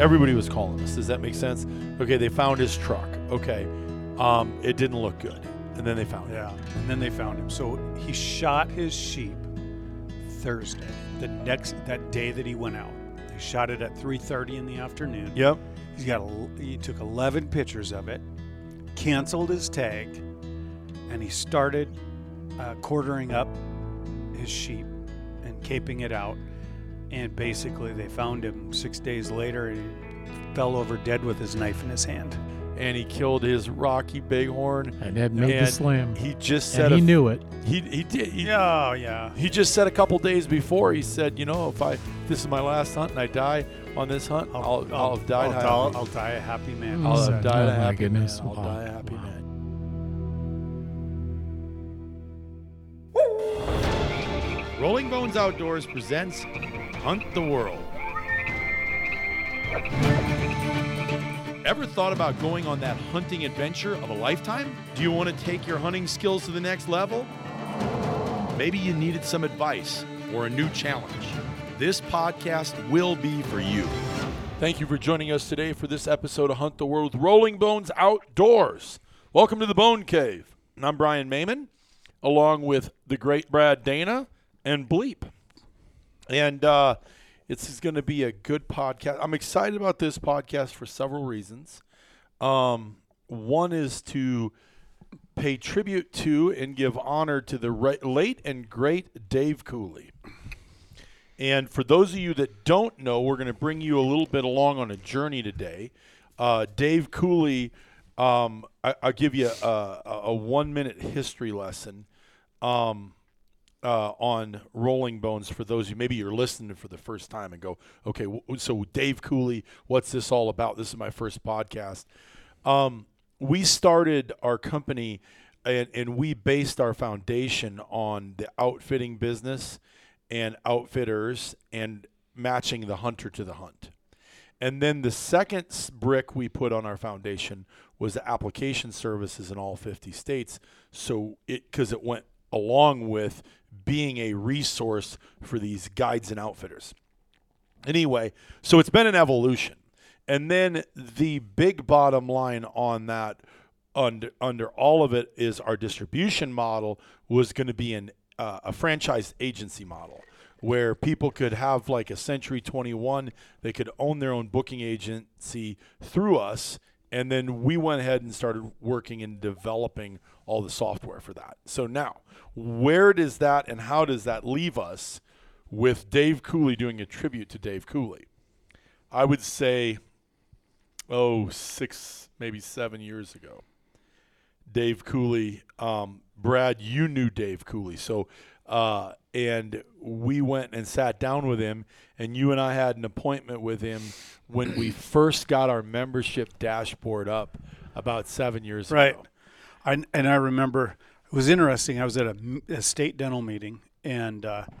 Everybody was calling us. Does that make sense? Okay, they found his truck. Okay, um, it didn't look good, and then they found him. Yeah, and then they found him. So he shot his sheep Thursday, the next that day that he went out. He shot it at 3:30 in the afternoon. Yep. He's got a, he took 11 pictures of it, canceled his tag, and he started uh, quartering up his sheep and caping it out. And basically, they found him six days later, and he fell over dead with his knife in his hand. And he killed his Rocky Bighorn. And had made the And slam. He just said and he a- knew it. he he did. He, Yeah, yeah. He just said a couple days before. He said, you know, if I this is my last hunt and I die on this hunt, I'll I'll, have died. I'll, happy. I'll die a happy man. I'll have oh, said. died Oh a my happy goodness. man. I'll Wow. die a happy Wow. man. Rolling Bones Outdoors presents Hunt the World. Ever thought about going on that hunting adventure of a lifetime? Do you want to take your hunting skills to the next level? Maybe you needed some advice or a new challenge. This podcast will be for you. Thank you for joining us today for this episode of Hunt the World with Rolling Bones Outdoors. Welcome to the Bone Cave. I'm Brian Mayman, along with the great Brad Dana and Bleep. And uh, it's going to be a good podcast. I'm excited about this podcast for several reasons. Um, one is to pay tribute to and give honor to the ra- late and great Dave Cooley. And for those of you that don't know, we're going to bring you a little bit along on a journey today. Uh, Dave Cooley, um, I, I'll give you a, a, a one minute history lesson um, uh, on Rolling Bones for those you. Maybe you're listening for the first time and go, okay, w- so Dave Cooley, what's this all about? This is my first podcast. Um, we started our company and, and we based our foundation on the outfitting business and outfitters and matching the hunter to the hunt. And then the second brick we put on our foundation was the application services in all 50 states. So it because it went along with being a resource for these guides and outfitters. Anyway, so it's been an evolution. And then the big bottom line on that under under all of it is our distribution model was going to be an uh, a franchise agency model where people could have like a Century 21, they could own their own booking agency through us and then we went ahead and started working and developing all the software for that. So now, where does that and how does that leave us with Dave Cooley doing a tribute to Dave Cooley? I would say, oh, six, maybe seven years ago. Dave Cooley, um, Brad, you knew Dave Cooley. So, uh, and we went and sat down with him, and you and I had an appointment with him when we first got our membership dashboard up about seven years Right. ago. Right. and I remember it was interesting. I was at a state dental meeting and uh, it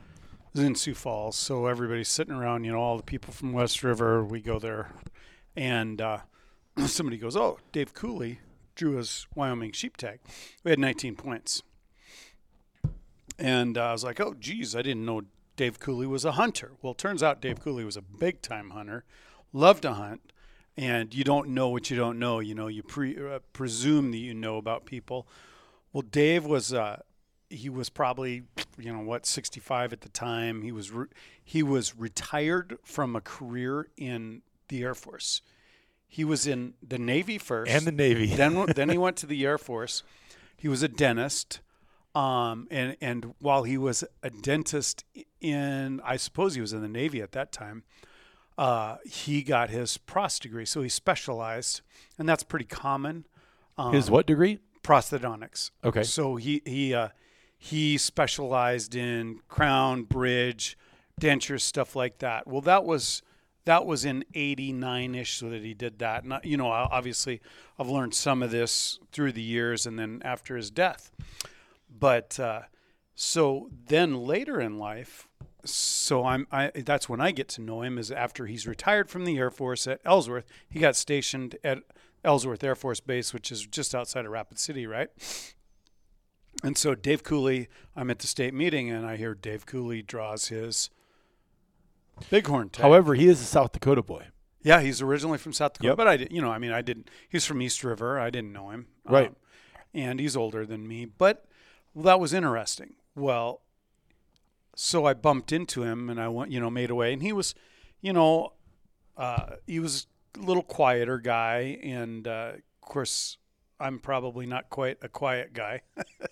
was in Sioux Falls. So everybody's sitting around, you know, all the people from West River, we go there. And uh, somebody goes, Oh, Dave Cooley drew his Wyoming sheep tag. We had 19 points. And uh, I was like, Oh, geez, I didn't know Dave Cooley was a hunter. Well, it turns out Dave Cooley was a big time hunter, loved to hunt and you don't know what you don't know. You know, you pre, uh, presume that you know about people. Well, Dave was uh, he was probably you know what 65 at the time. He was re- he was retired from a career in the Air Force. He was in the Navy first, And the Navy. then then he went to the Air Force. He was a dentist. Um, and and while he was a dentist in, I suppose he was in the Navy at that time uh, he got his prost degree, so he specialized, and that's pretty common. Um, His what degree? prosthodontics. Okay. So he he uh, he specialized in crown, bridge, dentures, stuff like that. Well, that was that was in '89 ish, so that he did that. And uh, you know, obviously, I've learned some of this through the years, and then after his death. But uh, so then later in life, so I'm I that's when I get to know him is after he's retired from the Air Force at Ellsworth. He got stationed at Ellsworth Air Force Base, which is just outside of Rapid City, right? And so Dave Cooley, I'm at the state meeting and I hear Dave Cooley draws his bighorn tag. However, he is a South Dakota boy. Yeah, he's originally from South Dakota, Yep. but I did, you know, I mean, I didn't. He's from East River. I didn't know him, Right. Um, and he's older than me, but well, that was interesting. Well, so I bumped into him, and I went, you know, made away, and he was, you know, uh, he was a little quieter guy, and uh, of course, I'm probably not quite a quiet guy.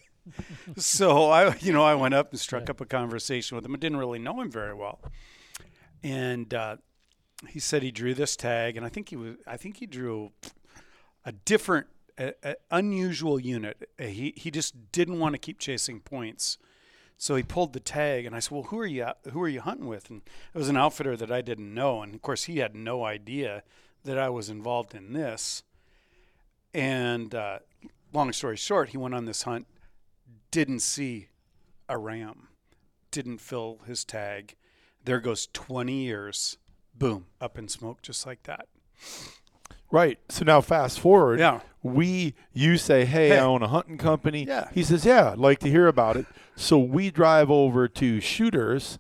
so I, you know, I went up and struck up a conversation with him. I didn't really know him very well, and uh, he said he drew this tag, and I think he was, I think he drew a different, a, a unusual unit. Uh, He he just didn't want to keep chasing points. So he pulled the tag, and I said, "Well, who are you? Who are you hunting with?" And it was an outfitter that I didn't know, and of course, he had no idea that I was involved in this. And uh, long story short, he went on this hunt, didn't see a ram, didn't fill his tag. There goes 20 years, boom, up in smoke just like that. Right. So now fast forward. Yeah. We you say, hey, Hey. I own a hunting company. Yeah. He says, yeah, I'd like to hear about it. So we drive over to Shooters,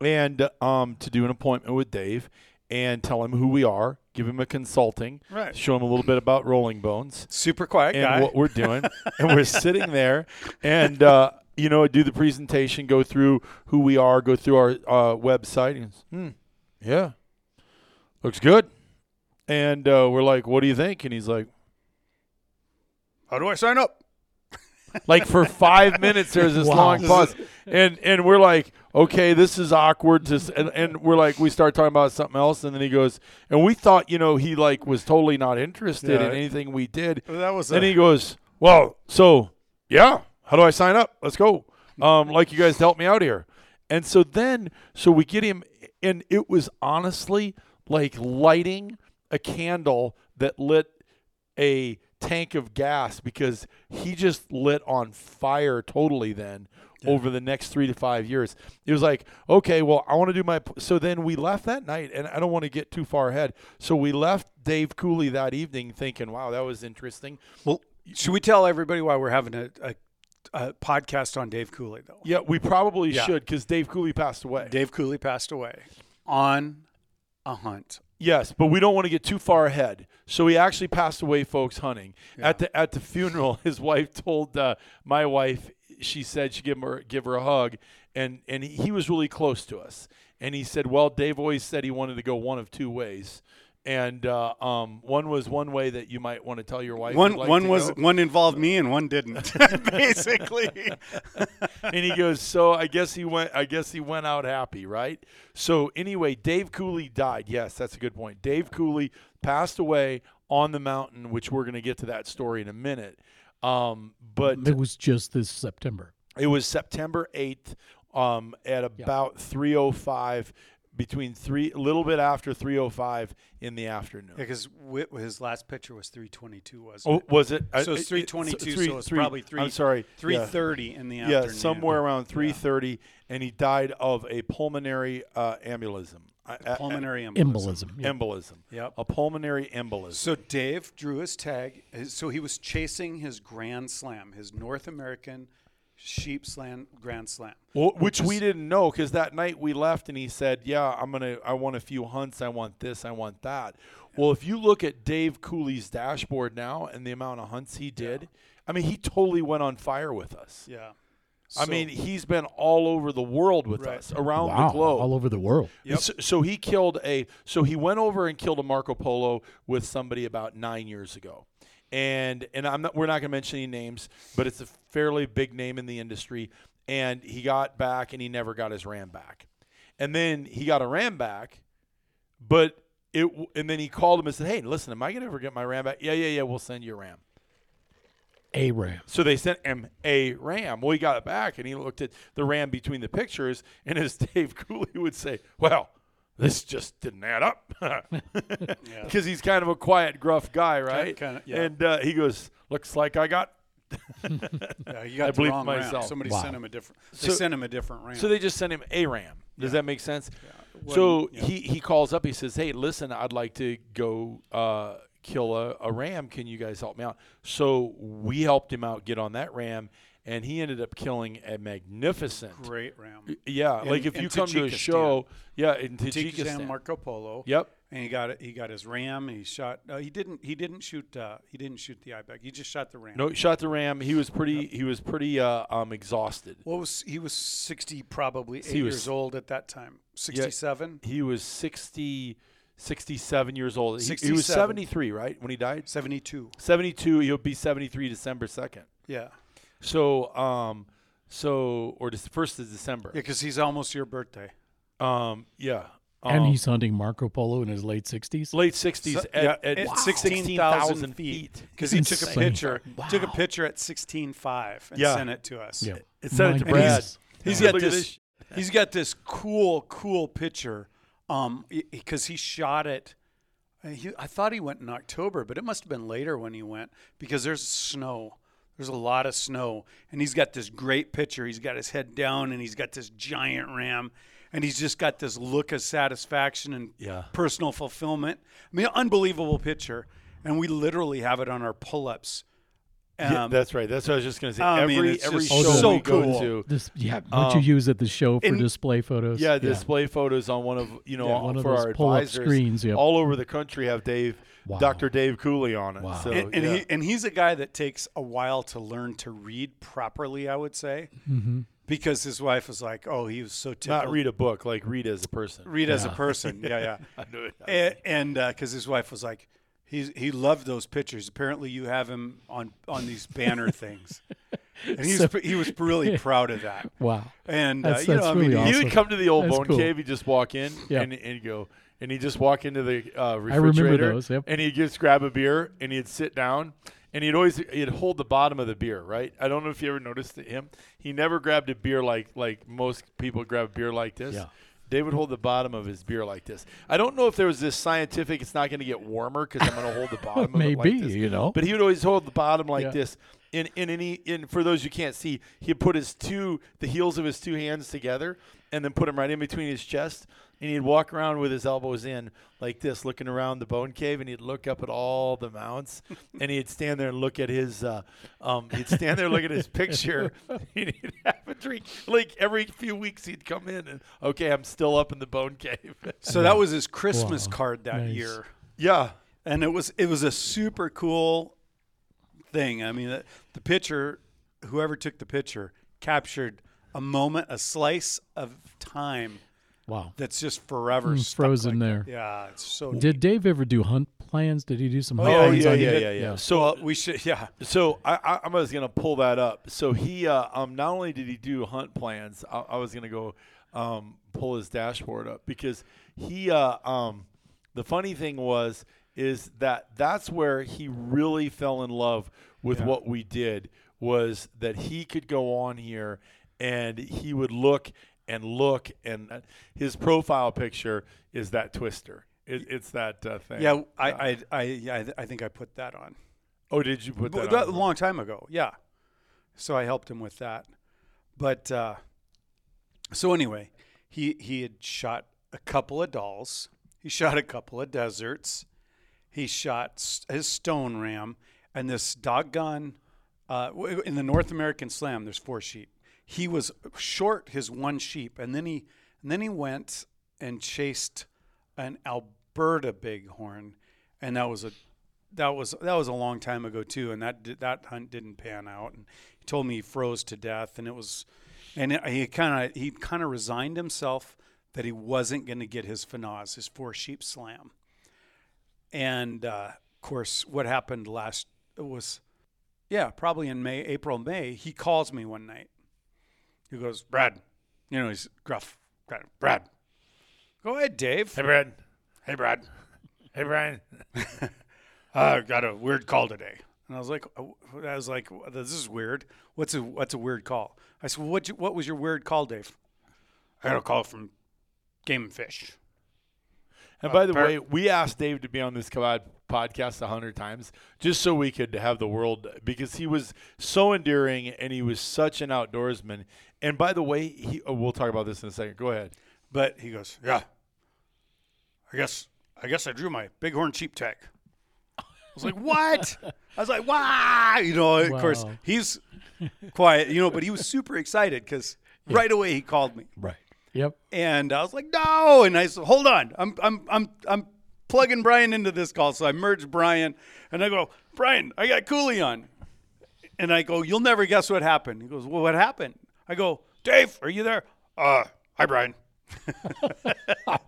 and um to do an appointment with Dave, and tell him who we are, give him a consulting, Right. show him a little bit about Rolling Bones Super quiet and guy. what we're doing, and we're sitting there, and uh, you know, do the presentation, go through who we are, go through our uh, website, and hmm, yeah, looks good, and uh, we're like, what do you think? And he's like. How do I sign up? like for five minutes there's this Wow. long pause and and we're like okay this is awkward to s- and, and we're like we start talking about something else and then he goes and we thought you know he like was totally not interested Yeah. in anything we did That was and he goes well so yeah how do i sign up let's go um like you guys to help me out here and so then so we get him and it was honestly like lighting a candle that lit a tank of gas because he just lit on fire totally then over the next three to five years it was like okay well i want to do my so then we left that night and i don't want to get too far ahead so we left dave cooley that evening thinking wow that was interesting well, should we tell everybody why we're having a, a, a podcast on Dave Cooley, though? yeah we probably Yeah. should because dave cooley passed away Dave Cooley passed away on a hunt. Yes, but we don't want to get too far ahead. So he actually passed away, folks, hunting. At the at the funeral, his wife told uh, my wife. She said she give her give her a hug, and and he, he was really close to us. And he said, "Well, Dave always said he wanted to go one of two ways." And uh, um, one was one way that you might want to tell your wife. One like one to was go. one involved me and one didn't. Basically, and he goes, "So I guess he went. I guess he went out happy, right?" So anyway, Dave Cooley died. Yes, that's a good point. Dave Cooley passed away on the mountain, which we're going to get to that story in a minute. Um, but It was just this September. it was September eighth, um, at about three o five, between three, a little bit after three o five in the afternoon. because his last picture was 322, wasn't Oh, it? was it? So I- it's it- 322, three- so it's three- probably three- I'm sorry, yeah. 330 in the yeah, afternoon. Yeah, somewhere around 3:30, and he died of a pulmonary uh, embolism. I- I- pulmonary embolism. Embolism. yeah. embolism. Yep. A pulmonary embolism. So Dave drew his tag. his- So he was chasing his Grand Slam, his North American Sheep Slam Grand Slam. Well, which we is- didn't know because that night we left and he said, "Yeah, I'm gonna. I want a few hunts. I want this. I want that." Well, if you look at Dave Cooley's dashboard now and the amount of hunts he did, I mean, he totally went on fire with us. Yeah. I mean, he's been all over the world with Right. us, around Wow, the globe. all over the world. Yep. So, so he killed a. So he went over and killed a Marco Polo with somebody about nine years ago, and and I'm not. We're not going to mention any names, but it's a fairly big name in the industry. And he got back, and he never got his ram back. And then he got a ram back, but it. And then he called him and said, "Hey, listen, am I going to ever get my ram back? Yeah, yeah, yeah. We'll send you a ram." A ram. So they sent him a ram. Well, he got it back, and he looked at the ram between the pictures, and as Dave Cooley would say, "Well, this just didn't add up," because he's kind of a quiet, gruff guy, right? kinda, yeah. And uh, he goes, "Looks like I got." Yeah, you got I the believe wrong ram. myself. Somebody Wow. sent him a different. They So- sent him a different ram. So they just sent him a ram. Does that make sense? Well, So yeah. he he calls up. He says, "Hey, listen, I'd like to go uh, kill a, a ram. Can you guys help me out?" So we helped him out get on that ram, and he ended up killing a magnificent great ram. Yeah, In- like if you come to a show, yeah, in Tajikistan Tajikistan. Marco Polo. Yep. and he got it. He got his ram. He shot. Uh, he didn't. He didn't shoot. Uh, he didn't shoot the ibex. He just shot the ram. No, he shot the ram. He was pretty. He was pretty uh, um, exhausted. What was he was sixty, probably eight was- years old at that time. Sixty-seven. He was 60, 67 years old. He, he was 73, right, when he died? 72. 72. He'll be 73 December 2nd. Yeah. So, um, so or the first of December. Yeah, because he's almost your birthday. Um, yeah. and Um, he's hunting Marco Polo in his late 60s. late 60s So- at, yeah, at, at 16,000 16,000 feet. Because he It's took a insane. picture. Took a picture at 16.5 and Yeah. sent it to us. Yeah. It sent it to Brad. goodness. He's Yeah. got Look at this. He's got this cool, cool picture. Um, because he shot it. uh, He, I thought he went in October, but it must have been later when he went because there's snow. There's a lot of snow, and he's got this great picture. He's got his head down, and he's got this giant ram, and he's just got this look of satisfaction and Yeah. personal fulfillment. I mean, unbelievable picture, and we literally have it on our pull-ups. Yeah, Um, that's right. That's what I was just going to say. I mean, every it's every show so we go cool. to, This, yeah, what you Um, use at the show for and- display photos. Yeah, display photos on one of you know Yeah, one of for those our pull-up advisors screens, yep. all over the country have Dave, Wow. Dr. Dave Cooley on it. Wow. So, and, and, yeah. he, and he's a guy that takes a while to learn to read properly, I would say, Mm-hmm. because his wife was like, "Oh, he was so typical." not read a book, like read as a person. read as a person, yeah, yeah. I knew it. and and because his wife was like, he he loved those pictures. Apparently, you have him on on these banner things, and he's So- he was really proud of that. Wow. And uh, That's- you know, I mean, really he- He awesome. would come to the old That's bone cool. cave. He'd just walk in Yeah. and and go and he'd just walk into the uh, remember refrigerator. those, yep. And he'd just grab a beer and he'd sit down and he'd always he'd hold the bottom of the beer. Right. I don't know if you ever noticed him. He never grabbed a beer like like most people grab a beer like this. Yeah. Dave would hold the bottom of his beer like this. I don't know if there was this scientific. It's not going to get warmer because I'm going to hold the bottom of it Maybe, like you know. But he would always hold the bottom like Yeah. this. And and and, he, and for those you can't see, he'd put his two the heels of his two hands together and then put them right in between his chest. And he'd walk around with his elbows in like this, looking around the bone cave, and he'd look up at all the mounts, and he'd stand there and look at his, uh, um, he'd stand there, look at his picture, and he'd have a drink. Like every few weeks, he'd come in and, okay, I'm still up in the bone cave. so that was his Christmas Wow. card that Nice. year. yeah, and it was it was a super cool thing. I mean, the, the picture, whoever took the picture, captured a moment, a slice of time Wow. that's just forever Mm, stuck frozen like there. that. Yeah, it's so. Did Dave ever do hunt plans? Did he do some hunt yeah, oh plans yeah, on yeah, yeah, yeah, Yeah. So well, we should. Yeah, So I, I, I was gonna pull that up. So he, uh, um, not only did he do hunt plans, I, I was gonna go um, pull his dashboard up because he, uh, um, the funny thing was is that that's where he really fell in love with Yeah. what we did was that he could go on here and he would look and look and uh, his profile picture is that twister. It, it's that uh, thing. yeah. I, I, I, yeah, I- think I put that on. Oh, did you put that, that on? a long time ago. Yeah. So I helped him with that. But uh, so anyway, he he had shot a couple of Dalls. He shot a couple of deserts. He shot his stone ram and this doggone uh, in the North American Slam. There's four sheep. He was short his one sheep, and then he and then he went and chased an Alberta bighorn, and that was a that was that was a long time ago too, and that that hunt didn't pan out. And he told me he froze to death, and it was, and he kind of he kind of resigned himself that he wasn't going to get his fanaz, his four sheep slam. And uh, of course, what happened last it was, yeah, probably in May, April, May. He calls me one night. He goes, Brad, you know he's gruff. Brad, Brad, go ahead, Dave. Hey, Brad. Hey, Brad. Hey, Brian. I got a weird call today. And I was like, oh, I was like, this is weird. What's a what's a weird call? I said, well, what what was your weird call, Dave? I got a call from Game and Fish. And by uh, the par- way, we asked Dave to be on this pod- podcast a hundred times just so we could have the world because he was so endearing and he was such an outdoorsman. And by the way, he oh, we'll talk about this in a second. Go ahead. But he goes, yeah. I guess I guess I drew my bighorn sheep tag. I was like, what? I was like, wow. You know, of course he's quiet, you know, but he was super excited because right away he called me. Right. Yep. And I was like, no. And I said, hold on. I'm, I'm, I'm, I'm plugging Brian into this call. So I merge Brian and I go, Brian, I got Cooley on. And I go, you'll never guess what happened. He goes, well, what happened? I go, Dave, are you there? Uh, hi, Brian. I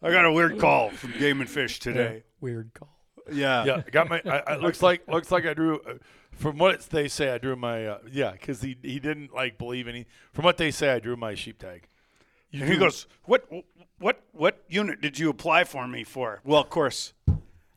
got a weird call from Game and Fish today. Weird call. Yeah. Yeah, I got my. I, I, looks like looks like I drew. Uh, from what they say, I drew my. Uh, yeah, because he he didn't like believe any. From what they say, I drew my sheep tag. And he goes, "What what what unit did you apply for me for?" Well, of course,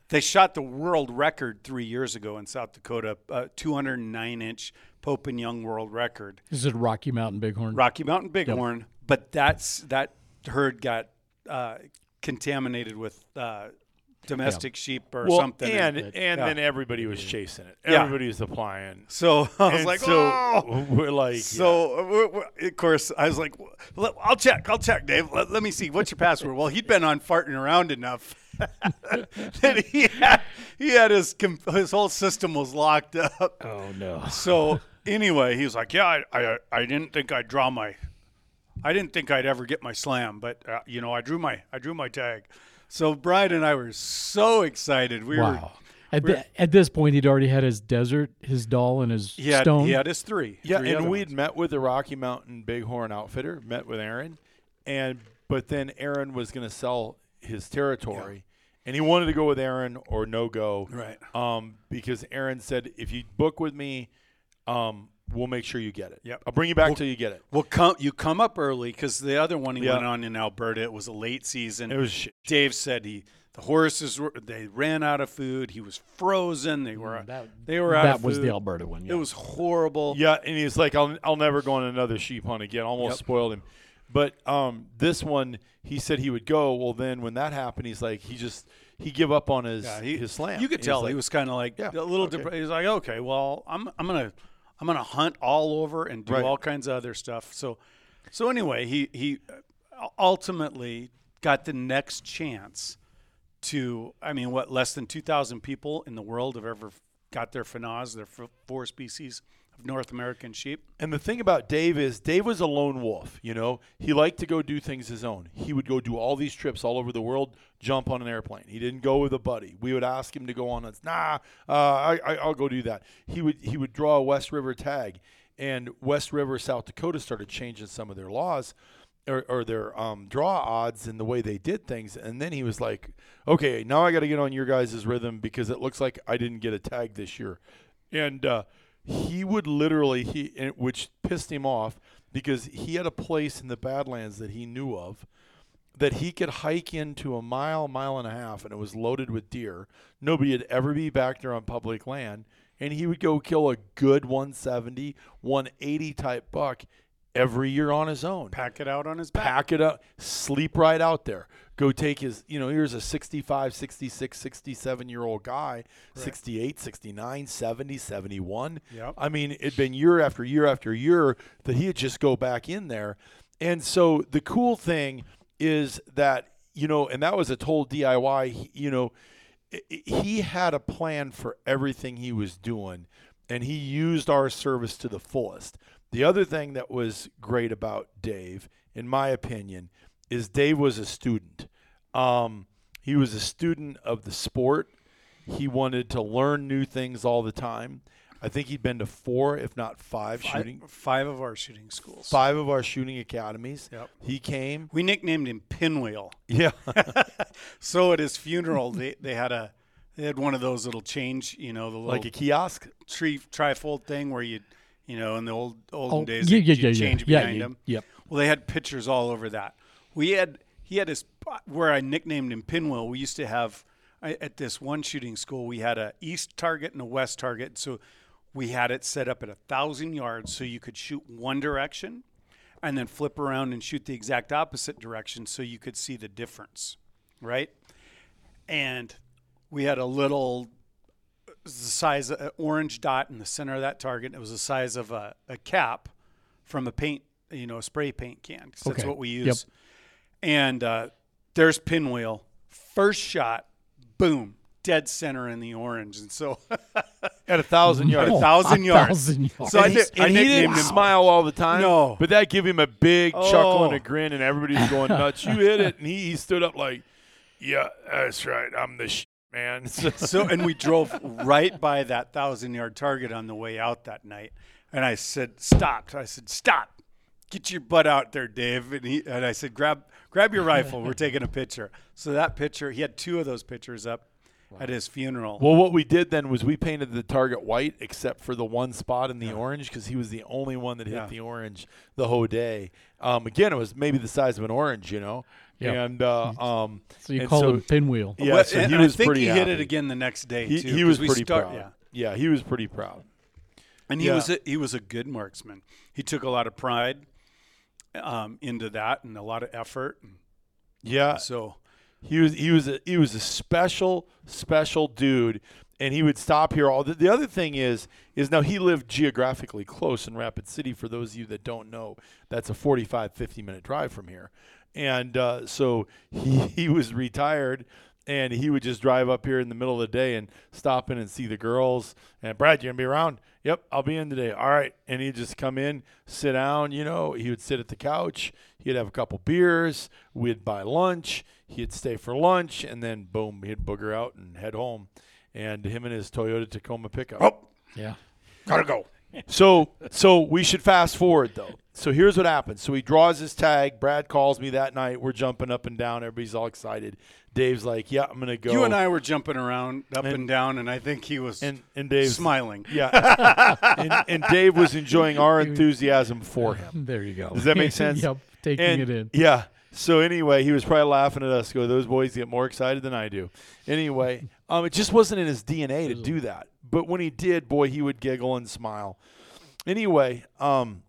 they shot the world record three years ago in South Dakota, uh, 209 inch Pope and Young world record, is Rocky Mountain Bighorn. Rocky Mountain Bighorn. But that's that herd got uh, contaminated with uh, domestic sheep or Well, something. and and yeah. then everybody was chasing it. Yeah. Everybody was applying. so I was And like, so "Oh." we're like, So, we're- we're- of course, I was like, "I'll check, I'll check, Dave. Let, let me see. What's your password?" Well, he'd been on farting around enough that he had, he had his his whole system was locked up. Oh no. So anyway, he was like, "Yeah, I, I I didn't think I'd draw my, I didn't think I'd ever get my slam, but uh, you know, I drew my I drew my tag." So Brian and I were so excited. We were Wow. At, the, at this point, he'd already had his desert, his Dall, and his he had stone. he had his three. Yeah, three and we'd ones. met with the Rocky Mountain Bighorn outfitter, met with Aaron, and but then Aaron was going to sell his territory, and he wanted to go with Aaron or no go, Right. Um, because Aaron said if you book with me, um, we'll make sure you get it. Yep. I'll bring you back till you get it. Well, come you come up early because the other one he Yeah. went on in Alberta. It was a late season. It was sh- Dave said he the horses were they ran out of food. He was frozen. They were that- they were out that of was the Alberta one. Yeah. It was horrible. Yeah, and he's like, I'll I'll never go on another sheep hunt again. Almost Yep. spoiled him. But um, this one, he said he would go. Well, then when that happened, he's like, he just he give up on his Yeah, he, his slam. You could He's tell like, he was kind of like Yeah, a little. okay. depre- He's like, okay, well, I'm I'm gonna I'm gonna hunt all over and do Right. all kinds of other stuff. So so anyway, he he uh, ultimately got the next chance to. I mean, what less than two thousand people in the world have ever got their fanaz, their four species North American sheep. And the thing about Dave is Dave was a lone wolf. You know, he liked to go do things his own. He would go do all these trips all over the world, jump on an airplane. He didn't go with a buddy. We would ask him to go on. It's nah, uh, I, I, I'll go do that. He would he would draw a West River tag, and West River, South Dakota started changing some of their laws. Or, or their um, draw odds and the way they did things, and then he was like, "Okay, now I got to get on your guys' rhythm because it looks like I didn't get a tag this year." And uh, he would literally he which pissed him off because he had a place in the Badlands that he knew of that he could hike into a mile, mile and a half, and it was loaded with deer. Nobody would ever be back there on public land, and he would go kill a good 170, 180 type buck every year on his own Pack it out on his back. pack it up, sleep right out there. Go take his, you know, here's a 65, 66, 67 year old guy, 68, 69, 70, 71. Yep. I mean, it'd been year after year after year that he'd just go back in there. And so the cool thing is that, you know, and that was a total DIY, you know, he had a plan for everything he was doing and he used our service to the fullest. The other thing that was great about Dave, in my opinion, is Dave was a student. Um, he was a student of the sport. He wanted to learn new things all the time. I think he'd been to four, if not five, shooting Five, five of our shooting schools. five of our shooting academies. Yep. He came. We nicknamed him Pinwheel. Yeah. So at his funeral, they, they had a they had one of those little change, you know, the little like a kiosk. tree trifold thing where you, you know, in the old olden Oh, days, yeah, you'd- yeah, you'd yeah, yeah. change Yeah, behind you- him. yep. Well, they had pictures all over that. We had he had his where I nicknamed him Pinwheel. We used to have uh, at this one shooting school, we had a east target and a west target. So we had it set up at a thousand yards, so you could shoot one direction, and then flip around and shoot the exact opposite direction, so you could see the difference, right? And we had a little uh, the size of an orange dot in the center of that target. It was the size of a, a cap from a paint, you know, a spray paint can. 'cause That's Okay. what we Yep. Use. And uh, there's pinwheel. First shot, boom, dead center in the orange. And so, At a thousand yards. a thousand a yards. thousand yards. So I, and, did, he, I he didn't him. smile all the time. No. But that gave him a big chuckle and Oh. a grin, and everybody's going nuts. You hit it. And he, he stood up like, Yeah, that's right. I'm the sh- man. So, and we drove right by that thousand yard target on the way out that night. And I said, "Stop!" I said, "Stop! Get your butt out there, Dave." And he and I said, "Grab, grab your rifle. We're taking a picture." So that picture, he had two of those pictures up at his funeral. Well, what we did then was we painted the target white, except for the one spot in the orange, because he was the only one that hit Yeah. the orange the whole day. Um, again, it was maybe the size of an orange, you know. Yeah. And uh, um, So you and call so- him Pinwheel. Yeah, Well, so and he I think pretty he hit happy. it again the next day He, too. he was 'cause we pretty start- proud. Yeah. Yeah, he was pretty proud. And he Yeah. was a, he was a good marksman. He took a lot of pride um, into that and a lot of effort. Yeah, so He was he was a, he was a special special dude, and he would stop here all. The, the other thing is is now he lived geographically close in Rapid City. For those of you that don't know, that's a 45, 50 minute drive from here, and uh, so he he was retired. And he would just drive up here in the middle of the day and stop in and see the girls. And Brad, you gonna be around? Yep, I'll be in today. All right. And he'd just come in, sit down. You know, he would sit at the couch. He'd have a couple beers. We'd buy lunch. He'd stay for lunch, and then boom, he'd booger out and head home. And him and his Toyota Tacoma pickup. oh, Yeah. gotta go. So so we should fast forward though. So here's what happens. So he draws his tag. Brad calls me that night. We're jumping up and down. Everybody's all excited. Dave's like, "Yeah, I'm gonna go." You and I were jumping around up and, And- down, and I think he was and and Dave's smiling. Yeah, and, and Dave was enjoying our enthusiasm for him. There you go. Does that make sense? yep. Taking And it in. yeah. So anyway, he was probably laughing at us. Go, those boys get more excited than I do. Anyway, um, it just wasn't in his DNA to do that. But when he did, boy, he would giggle and smile. Anyway, um,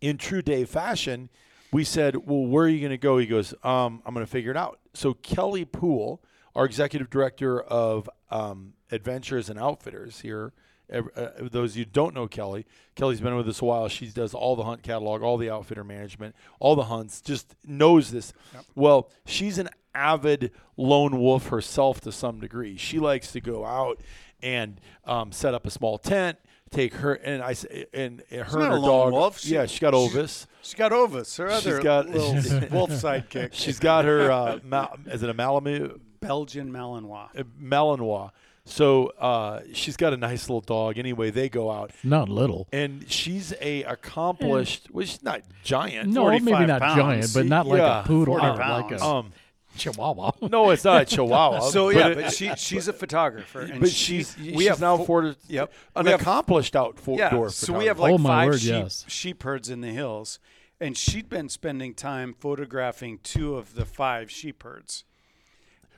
in true Dave fashion, we said, "Well, where are you going to go?" He goes, um, "I'm going to figure it out." So Kelly Poole, our executive director of um, Adventures and Outfitters here. Uh, those of you who don't know Kelly, Kelly's been with us a while. She does all the hunt catalog, all the outfitter management, all the hunts. Just knows this. Well, she's an avid lone wolf herself to some degree. She likes to go out and um, set up a small tent. Take her and I and, and her and her dog. wolf. She- yeah, she got Ovis. She got Ovis, her She's other got- little wolf sidekick. She's got her. Uh, Mal- is it a Malamute? Belgian Malinois. Uh, Malinois. So uh, she's got a nice little dog. Anyway, they go out, Not little. and she's a accomplished. Well, she's not giant. No, maybe not pounds. giant, but not like Yeah, a poodle 40 or like a. Um, chihuahua. no, it's not a Chihuahua. So yeah, it- but she she's a photographer, and but she- she's we she's have now fo- for Yep, an We have- accomplished outdoor yeah. So we have like Oh, my five word, sheep, yes. sheep herds in the hills, and she'd been spending time photographing two of the five sheep herds.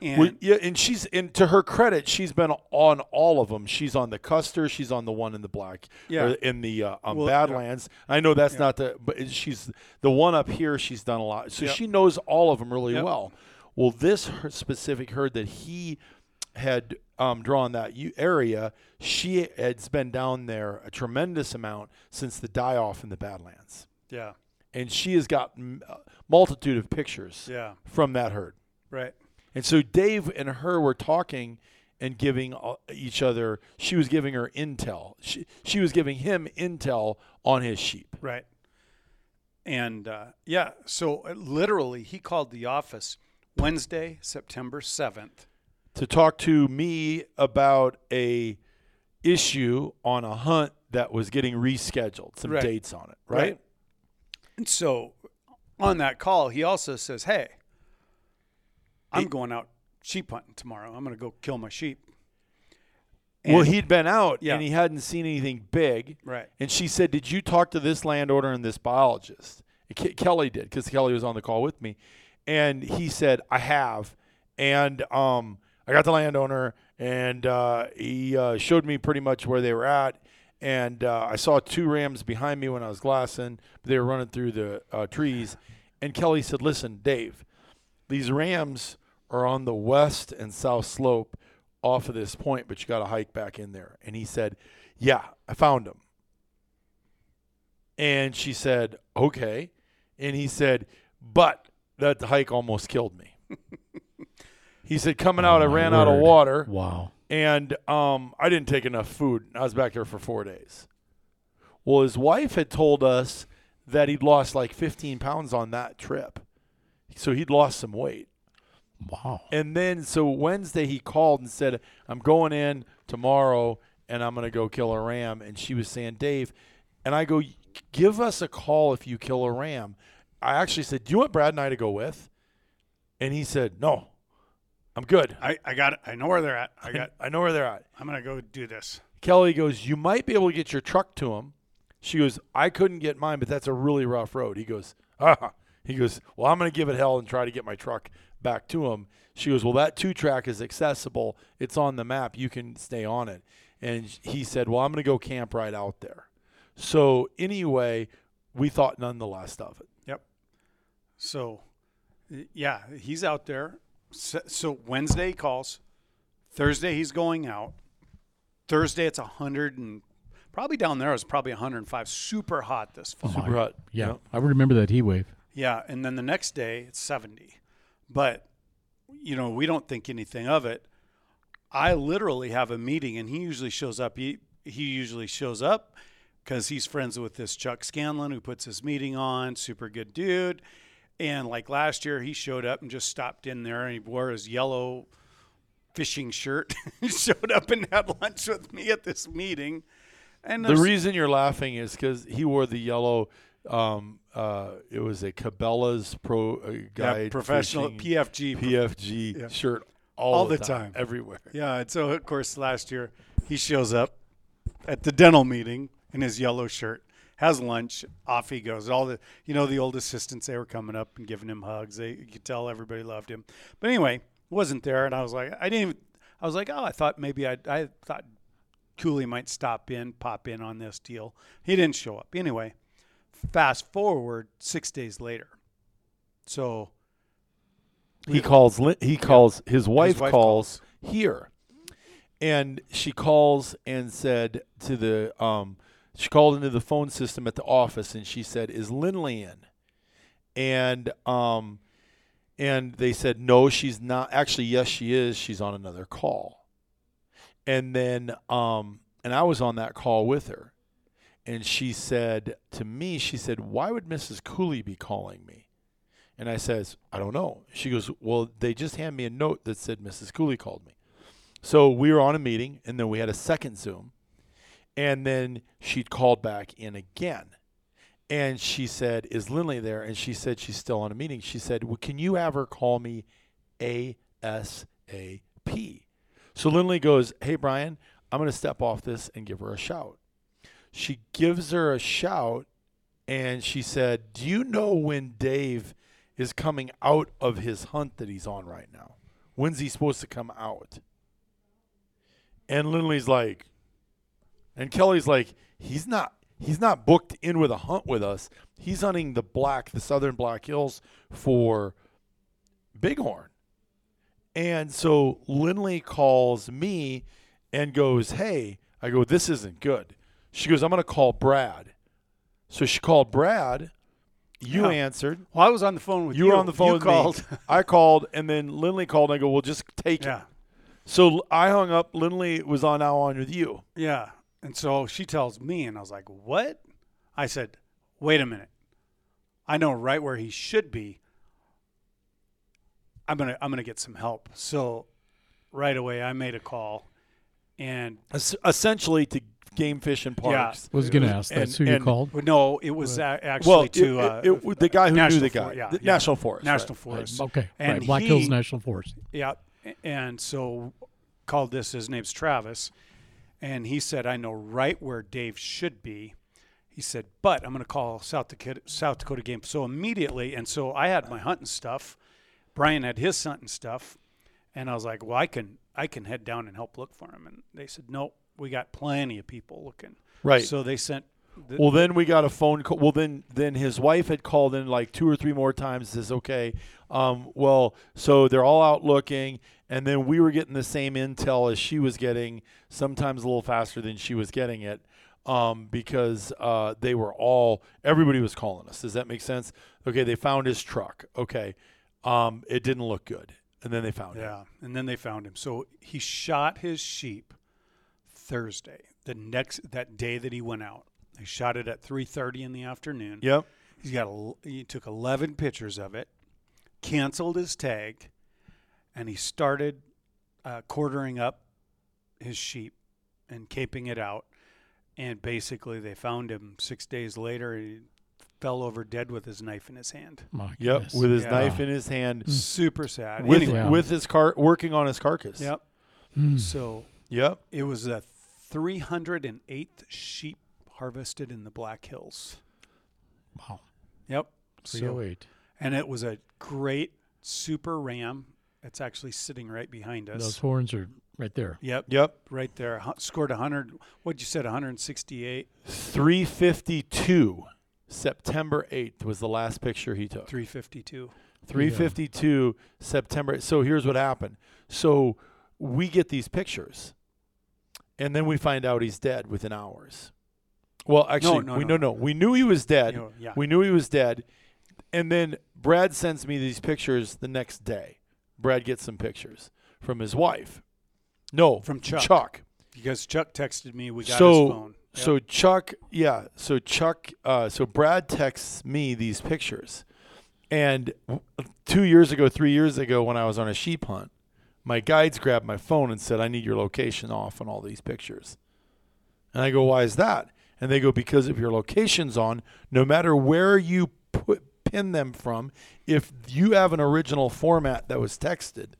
And Well, yeah, and she's and to her credit, she's been on all of them. She's on the Custer. She's on the one in the black. Yeah. or in the uh, um, Well, yeah. Badlands. I know that's not the, but she's the one up here. She's done a lot, so Yep. she knows all of them really Yep. well. Well, this specific herd that he had um, drawn that area, she has been down there a tremendous amount since the die off in the Badlands, yeah, and she has got a multitude of pictures yeah, from that herd. right. And so Dave and her were talking and giving uh, each other. She was giving her intel. She she was giving him intel on his sheep. Right. And uh, yeah, so uh, literally, he called the office Wednesday, September 7th. to talk to me about a issue on a hunt that was getting rescheduled. Some Right. dates on it, right? And so on that call, he also says, Hey, I'm going out sheep hunting tomorrow. I'm going to go kill my sheep. well, he'd been out Yeah. and he hadn't seen anything big. Right. And she said, "Did you talk to this landowner and this biologist?" Kelly did because Kelly was on the call with me, and he said, "I have." And um, I got the landowner, and uh, he uh, showed me pretty much where they were at. And uh, I saw two rams behind me when I was glassing. They were running through the uh, trees. And Kelly said, "Listen, Dave, these rams are on the west and south slope off of this point, but you got to hike back in there." And he said, "Yeah, I found them." And she said, "Okay." And he said, "But that hike almost killed me." he said, "Coming out, I ran out of water." Wow. and um, I didn't take enough food. I was back there for four days. Well, his wife had told us that he'd lost like 15 pounds on that trip, so he'd lost some weight. Wow. And then so Wednesday he called and said, "I'm going in tomorrow and I'm going to go kill a ram." And she was saying, "Dave," and I go, "Give us a call if you kill a ram." I actually said, "Do you want Brad and I to go with?" And he said, "No, I'm good. I, I got it. I know where they're at. I got. I know where they're at." I'm gonna go do this. Kelly goes, "You might be able to get your truck to him." She goes, "I couldn't get mine, but that's a really rough road." He goes, "Ah." He goes, "Well, I'm going to give it hell and try to get my truck back to him." She goes, "Well, that two track is accessible. It's on the map. You can stay on it." And he said, "Well, I'm going to go camp right out there." So anyway, we thought none the less of it. Yep. So, yeah, he's out there. So, so Wednesday he calls. Thursday he's going out. Thursday it's a hundred and probably down there it's probably 105. Super hot this fall. Super hot. Yeah, Yep. I remember that heat wave. Yeah, and then the next day it's 70. But you know, we don't think anything of it. I literally have a meeting and he usually shows up. He he usually shows up cuz he's friends with this Chuck Scanlon who puts his meeting on, super good dude. And like last year he showed up and just stopped in there and he wore his yellow fishing shirt. he showed up and had lunch with me at this meeting. And The reason you're laughing is because he wore the yellow. Um, uh, it was a Cabela's Pro uh, yeah, professional fishing PFG PFG Yeah. shirt all, All the, the time, time. everywhere. Yeah, and so of course last year he shows up at the dental meeting in his yellow shirt, has lunch, off he goes. All the you know the old assistants they were coming up and giving him hugs. They you could tell everybody loved him. But anyway, wasn't there, and I was like, I didn't. Even, I was like, oh, I thought maybe I I thought Cooley might stop in, pop in on this deal. He didn't show up. Anyway, fast forward six days later. So He calls. He calls. His wife, wife calls here, and she calls and said to the. Um, she called into the phone system at the office and she said, "Is Lindley in?" And um, and they said, "No, she's not." Actually, yes, she is. She's on another call. And then um, and I was on that call with her, and she said to me, she said, "Why would Mrs. Cooley be calling me?" And I says, I don't know. She goes, Well, they just handed me a note that said Mrs. Cooley called me. So we were on a meeting, and then we had a second Zoom. And then she called back in again. And she said, Is Lindley there? And she said, She's still on a meeting. She said, Well, can you have her call me ASAP? So Lindley goes, Hey, Brian, I'm going to step off this and give her a shout. She gives her a shout, and she said, Do you know when Dave is coming out of his hunt that he's on right now? When's he supposed to come out? And Lindley's like, and Kelly's like, he's not he's not booked in with a hunt with us. He's hunting the black, the southern Black Hills for bighorn. And so Lindley calls me and goes, Hey, I go, this isn't good. She goes, I'm gonna call Brad. So she called Brad. You Yeah. answered. well, I was on the phone with You you. were on the phone You with called. me. I called, and then Lindley called. And I go, well, just take yeah. it. So I hung up. Lindley was on now on with you. Yeah. And so she tells me, and I was like, what? I said, wait a minute. I know right where he should be. I'm gonna I'm gonna get some help. So right away I made a call and Es- Essentially to game fish and parks. was going to ask. That's and- who you called. no, it was a- actually Well, to it, uh, it, it, the guy who knew the guy, For- yeah, the yeah. National Forest, National right. Forest. Okay, And right. Black he- Hills National Forest. Yeah. And so called this, his name's Travis. And he said, I know right where Dave should be. He said, but I'm going to call South Dakota, South Dakota game. So immediately, and so I had my hunting stuff. Brian had his hunting stuff. And I was like, well, I can, I can head down and help look for him. And they said, nope, we got plenty of people looking. Right. So they sent, the, Well, then we got a phone call. Well, then then his wife had called in like two or three more times. Says, okay, um, well, so they're all out looking, and then we were getting the same intel as she was getting, sometimes a little faster than she was getting it, um, because uh, they were all everybody was calling us. Does that make sense? Okay, they found his truck. Okay, um, it didn't look good, and then they found him. Yeah, and then they found him. So he shot his sheep Thursday, the next that day that he went out. He shot it at 3:30 in the afternoon. Yep. He's got a, he took 11 pictures of it, canceled his tag, and he started uh, quartering up his sheep and caping it out. And basically, they found him six days later. He fell over dead with his knife in his hand. My Yep, goodness. with his Yeah. knife in his hand, Super sad. with anyway, Yeah. with his car working on his carcass. yep. Hmm. So Yep. it was the 308th sheep harvested in the Black Hills. Wow. Yep. So 308. and it was a great super ram. It's actually sitting right behind us. Those horns are right there. Yep, Yep. right there. Hu- Scored 100. What'd you said? 168, 352. September 8th was the last picture he took. 352. 352 September. So here's what happened. So we get these pictures, and then we find out he's dead within hours. Well, actually, no, we no. no no. We knew he was dead. You know, yeah. We knew he was dead, and then Brad sends me these pictures the next day. Brad gets some pictures from his wife. No, From Chuck. Chuck. because Chuck texted me. We got so his phone. Yep. so Chuck, yeah. So Chuck, uh, so Brad texts me these pictures, and two years ago, three years ago, when I was on a sheep hunt, my guides grabbed my phone and said, "I need your location off on all these pictures." And I go, "Why is that?" And they go, "Because if your location's on, no matter where you put pin them from, if you have an original format that was texted."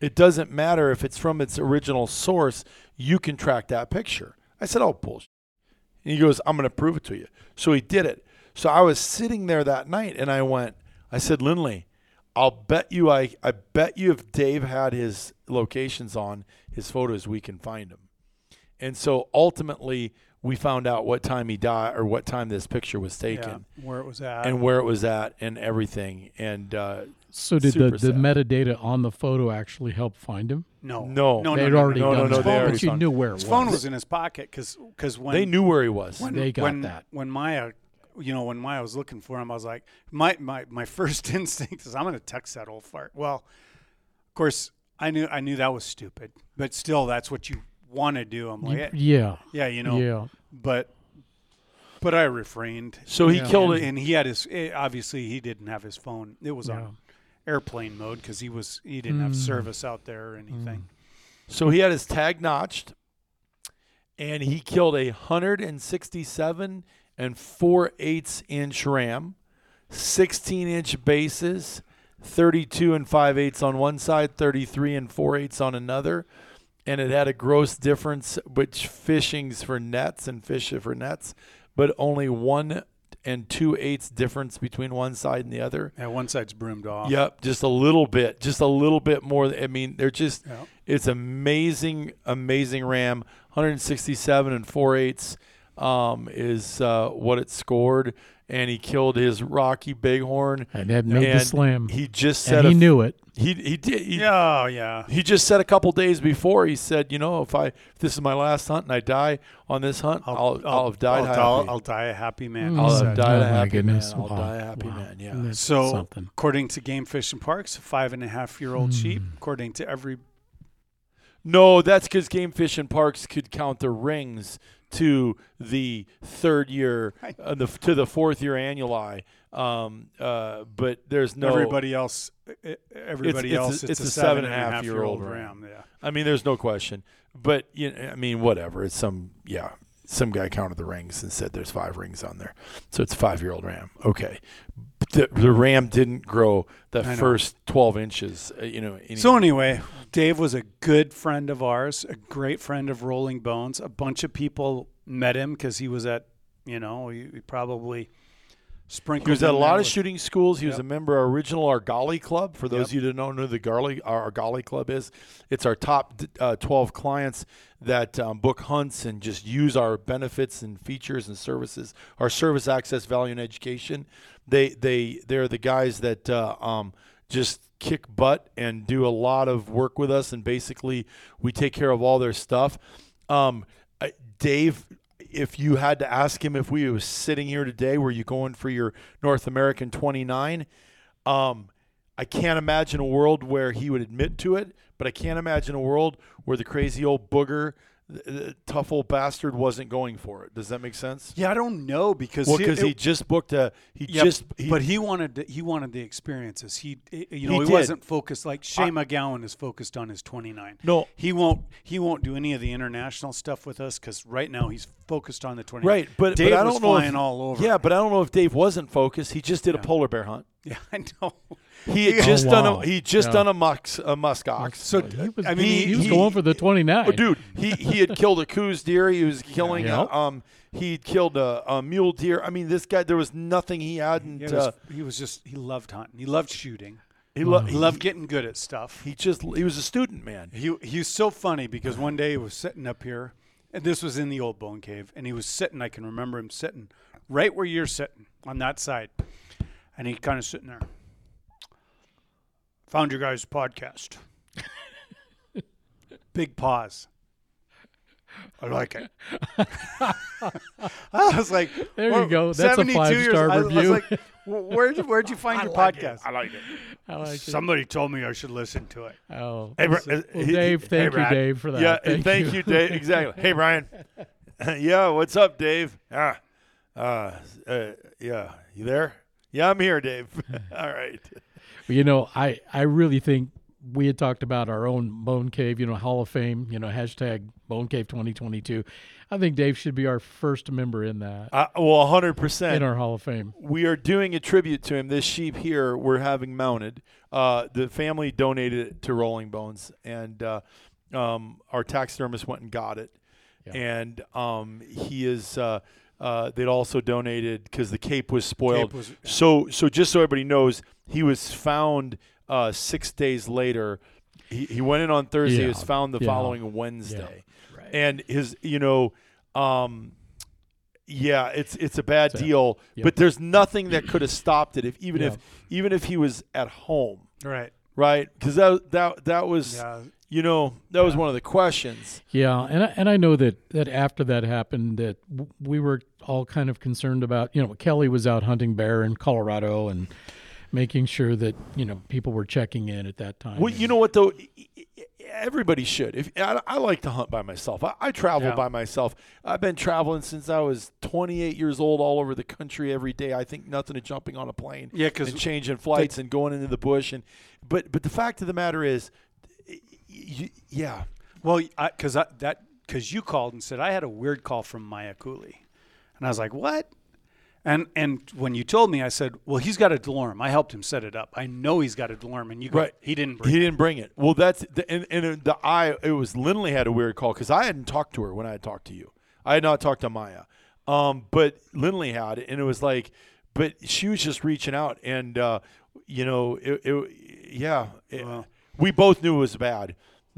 It doesn't matter if it's from its original source, you can track that picture. I said, Oh, bullshit. And he goes, I'm going to prove it to you. So he did it. So I was sitting there that night and I went, I said, Lindley, I'll bet you, I, I bet you if Dave had his locations on his photos, we can find him. And so ultimately, we found out what time he died or what time this picture was yeah, taken where it was at. and where it was at and everything. And uh, So did the, the metadata on the photo actually help find him? no, No. no, They'd no, no, already no, done no, this, no, they but you found- knew where it His was. phone was in his pocket because because when they knew where he was. when, They got when, that. when Maya, you know, when Maya was looking for him, I was like, my my my first instinct is I'm going to text that old fart. Well, of course, I knew I knew that was stupid, but still, that's what you want to do. I'm like, You- eh, yeah. yeah, you know, yeah. but but I refrained. So he Yeah. killed and, it. and he had his eh, obviously he didn't have his phone. It was Yeah. on airplane mode because he was he didn't have Mm. service out there or anything. So he had his tag notched, and he killed a 167 and 4 eighths inch ram, 16 inch bases, 32 and 5 eighths on one side, 33 and 4 eighths on another. And it had a gross difference, which fishing's for nets and fish for nets, but only one and two eighths difference between one side and the other. Yeah, one side's broomed off. Yep, just a little bit, just a little bit more. I mean, they're just Yeah. it's amazing, amazing RAM. 167 and 4 eighths um, is uh, what it scored, and he killed his Rocky Bighorn. And had made and the slam. He just said and he a- knew it. he he did. He, Yeah, oh, yeah. he just said a couple days before. He said, you know, if I if this is my last hunt and I die on this hunt, I'll I'll, have died I'll, happy. I'll, I'll die a happy man. Mm. I'll have died Oh, a happy goodness. man. I'll Wow. die a happy Wow. man. Yeah. That's So, something. according to Game Fish and Parks, five and a half year old sheep. Hmm. According to every, No, that's because Game Fish and Parks could count the rings to the third year, uh, the to the fourth year annuli. Um, uh, but there's no. everybody else, everybody it's else, it's it's, a a seven seven and a a half year year old ram. ram. Yeah. I mean, there's no question. But you know, I mean, whatever. It's some yeah. Some guy counted the rings and said there's five rings on there, so it's a five year old ram. Okay, the, the ram didn't grow the first 12 inches. Uh, you know. any- So anyway, Dave was a good friend of ours, a great friend of Rolling Bones. A bunch of people met him because he was at, you know, he, he probably sprinkled. He was at a lot of with- shooting schools. He was a member of our original Argali Club. For those Yep. of you that don't know who the Garli, our Argali Club is, it's our top uh, 12 clients that um, book hunts and just use our benefits and features and services, our service access, value, and education. They they they're the guys that uh, um, just kick butt and do a lot of work with us, and basically we take care of all their stuff. Um, Dave if you had to ask him if we was sitting here today, were you going for your North American 29? Um, I can't imagine a world where he would admit to it, but I can't imagine a world where the crazy old booger the, tough old bastard wasn't going for it. Does that make sense? Yeah, I don't know because Well, he- because he it- just booked a he Yeah, just he, but he wanted the, he wanted the experiences. He you know He he, wasn't focused like Shane McGowan is focused on his 29. No. he won't he won't do any of the international stuff with us because right now he's focused on the 29. right, but Dave but I don't was know flying if, all over. Yeah, but I don't know if Dave wasn't focused. He just did a polar bear hunt. yeah, I know. He had Oh, just done a he just Yeah. done a musk a musk ox. So He was, I mean, he, he- was he- going for the 29. Oh, dude, he he had killed a Coues deer. He was killing Yeah. uh, um he killed a, a mule deer. I mean, this guy there was nothing he hadn't. he was, uh, he was just he loved hunting. He loved shooting. he, lo- He loved getting good at stuff. He just he was a student man. He he was so funny because one day he was sitting up here, and this was in the old bone cave, and he was sitting. I can remember him sitting right where you're sitting on that side, and he kind of sitting there. Found your guys' podcast. Big pause. I like it. I was like, There you go. That's a 72 years- five-star I was- I was review. like, where'd you, where'd you find your podcast? I like it. I like it. Somebody told me I should listen to it. Oh, Hey, Bri- well, uh, he- Dave, hey, thank you, Brad. Dave, for that. Yeah, thank, thank, you. Dave. Exactly. Hey, Brian. yeah, what's up, Dave? Ah, uh, uh, yeah, you there? Yeah, I'm here, Dave. All right. You know, I, I really think we had talked about our own Bone Cave, you know, Hall of Fame, you know, hashtag Bone Cave 2022. I think Dave should be our first member in that, Uh, well, 100%. in our Hall of Fame. We are doing a tribute to him. This sheep here we're having mounted. Uh, the family donated it to Rolling Bones, and uh, um, our taxidermist went and got it. Yeah. And um, he is. Uh, they'd also donated because the cape was spoiled. Cape was- yeah. So, so just so everybody knows, he was found uh, six days later. He, he went in on Thursday. He Yeah, was found the yeah, following Wednesday, right. and his, you know, um, yeah, it's it's a bad So, deal. yeah. But there's nothing that could have stopped it if even if even if he was at home, Right. right? Because that that that was. You know that was one of the questions. Yeah, and I, and I know that that after that happened, that w- we were all kind of concerned about. You know, Kelly was out hunting bear in Colorado and making sure that you know people were checking in at that time. Well, you know what though, everybody should. If I, I like to hunt by myself, I, I travel Yeah. by myself. I've been traveling since I was 28 years old, all over the country every day. I think nothing of jumping on a plane, Yeah, 'cause and changing flights and going into the bush. And but but the fact of the matter is, y- y- yeah, Well, because that because you called and said I had a weird call from Maya Cooley, and I was like, what? And and when you told me, I said, well, he's got a Delorme. I helped him set it up. I know he's got a Delorme, and you go, Right. he didn't bring. he it. didn't bring it. Well, that's the, and, and the I it was Lindley had a weird call because I hadn't talked to her when I had talked to you. I had not talked to Maya, um, but Lindley had it, and it was like, but she was just reaching out, and uh, you know, it, it yeah, it- Wow. We both knew it was bad.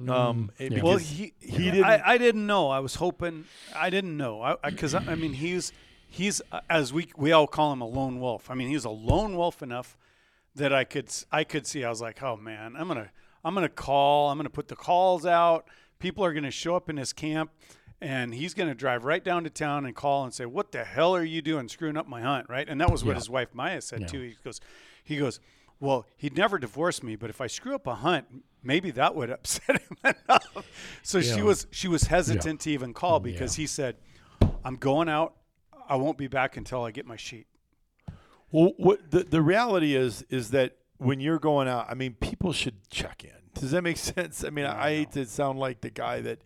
Um, it- yeah. Well, because he he didn't. I, I didn't know. I was hoping. I didn't know. Because I, I, mean, he's he's uh, as we we all call him a lone wolf. I mean, he's a lone wolf enough that I could s- I could see. I was like, oh man, I'm gonna I'm gonna call. I'm gonna put the calls out. People are gonna show up in his camp. And he's going to drive right down to town and call and say, "What the hell are you doing, screwing up my hunt?" Right? And that was what Yeah. his wife Maya said Yeah. too. He goes, he goes, well, he'd never divorce me, but if I screw up a hunt, maybe that would upset him enough. So she was she was hesitant to even call because he said, "I'm going out. I won't be back until I get my sheep." Well, what the the reality is is that when you're going out, I mean, people should check in. Does that make sense? I mean, I, hate to sound like the guy that,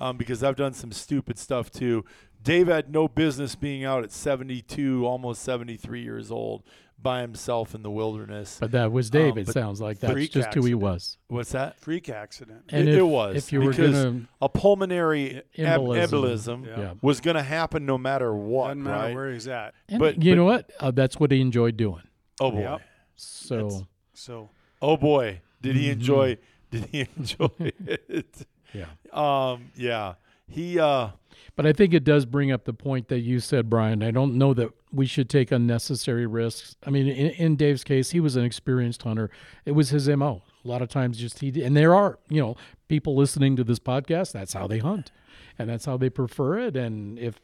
um, because I've done some stupid stuff too. Dave had no business being out at 72, almost 73 years old by himself in the wilderness. but that was Dave. Um, it sounds like that's freak just who he was. What's that? Freak accident. And it, if, it was if you were because gonna, a pulmonary em- Embolism. embolism, Yeah. yeah. was going to happen no matter what, Doesn't matter right? where he's at. And but- you but- know what? Uh, that's what he enjoyed doing. oh boy. Yep. So So Oh boy. Did he Mhm. enjoy? Did he enjoy it? yeah. Um, yeah. He uh But I think it does bring up the point that you said, Brian. I don't know that we should take unnecessary risks. I mean, in, in Dave's case, he was an experienced hunter. It was his mo. A lot of times, just he and there are you know people listening to this podcast. That's how they hunt, and that's how they prefer it. And if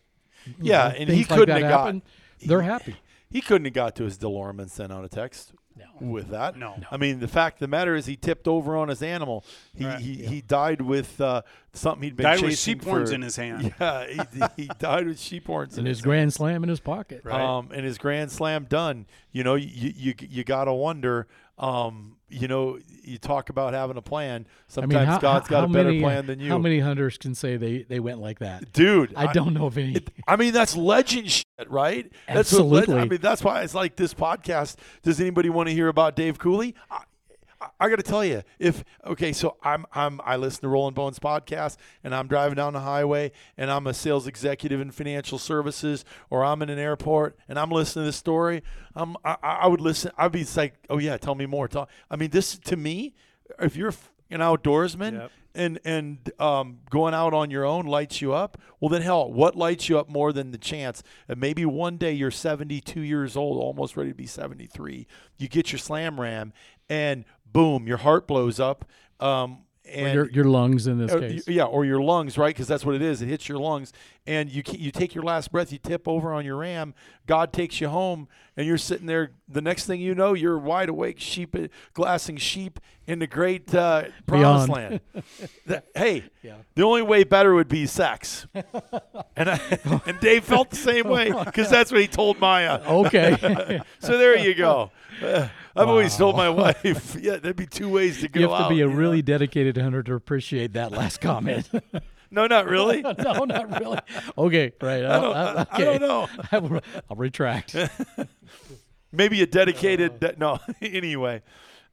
Yeah, know, and he couldn't that have got- happen, they're happy. he couldn't have got to his Delorme and sent out a text. With that. No. No. I mean, the fact of the matter is he tipped over on his animal. He Right. he, he died with uh, something he'd been Died with chasing sheep horns for- in his hand. Yeah, he, he died with sheep horns in And his his grand slam in his pocket. Right. um, and his grand slam done. You know, you you you gotta wonder. Um, you know, you talk about having a plan. I Sometimes mean, how, God's got a better many, plan than you. How many hunters can say they, they went like that? Dude, I don't know of any. It, I mean, that's legend shit, right? That's what Absolutely. I mean, that's why it's like this podcast. Does anybody want to hear about Dave Cooley? I, I, got to tell you, if okay, so I'm I'm I listen to Rolling Bones podcast, and I'm driving down the highway, and I'm a sales executive in financial services, or I'm in an airport, and I'm listening to this story. Um, I, I would listen. I'd be like, oh yeah, tell me more. Tell. I mean, this to me, if you're an outdoorsman Yep. and and um, going out on your own lights you up, well then hell, what lights you up more than the chance? And maybe one day you're 72 years old, almost ready to be 73. You get your slam ram, and boom, your heart blows up. Um, and your, your lungs in this uh, case. yeah, or your lungs, right? Because that's what it is. It hits your lungs, and you you take your last breath. You tip over on your ram. God takes you home, and you're sitting there. The next thing you know, you're wide awake, sheep glassing sheep in the great uh, promised land. That- hey, Yeah. the only way better would be sex, and I, and Dave felt the same way because that's what he told Maya. Okay. So there you go. Uh, I've always told my wife, yeah, there'd be two ways to go you have to out, be a you know? really dedicated hunter to appreciate that last comment. No, not really. no, not really. Okay, right. I don't, I, I don't know. I will, I'll retract. Maybe a dedicated. de- no, anyway.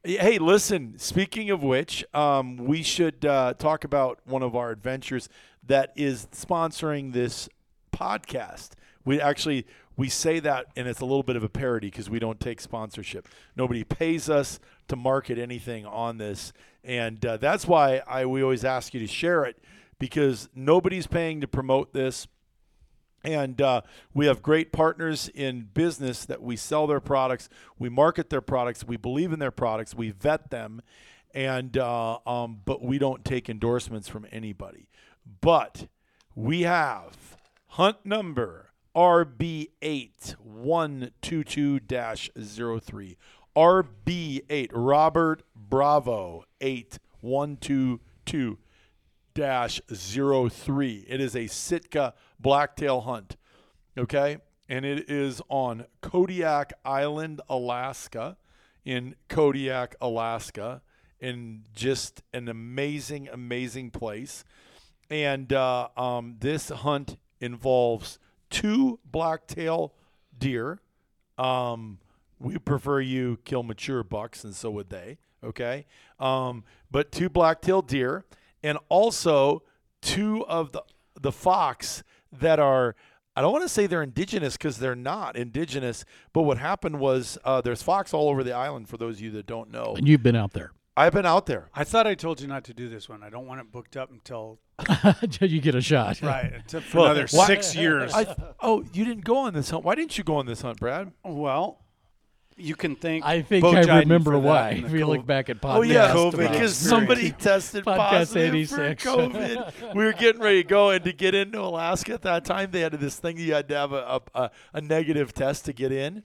Hey, listen. Speaking of which, um, we should uh, talk about one of our adventures that is sponsoring this podcast. We actually we say that, and it's a little bit of a parody because we don't take sponsorship. Nobody pays us to market anything on this, and uh, that's why I we always ask you to share it because nobody's paying to promote this. And uh, we have great partners in business that we sell their products, we market their products, we believe in their products, we vet them, and uh, um, but we don't take endorsements from anybody. But we have hunt number RB8122-03. RB8 Robert Bravo 8122 dash zero three. It is a Sitka blacktail hunt. Okay. And it is on Kodiak Island, Alaska, in Kodiak, Alaska, in just an amazing, amazing place. And uh, um, this hunt involves two blacktail deer. Um, we prefer you kill mature bucks, and so would they. Okay, um, but two blacktail deer, and also two of the the fox that are. I don't want to say they're indigenous because they're not indigenous. But what happened was uh, there's fox all over the island. For those of you that don't know, And you've been out there. I've been out there. I thought I told you not to do this one. I don't want it booked up until you get a shot. right until for Well, another why- six years. I, oh, you didn't go on this hunt. Why didn't you go on this hunt, Brad? well, you can thank. I think Bo I Jiden remember why. If you look back at podcast, Oh yeah, COVID because somebody tested Podcast positive 86. for COVID. we were getting ready to go, and to get into Alaska at that time, they had this thing you had to have a a, a, a negative test to get in,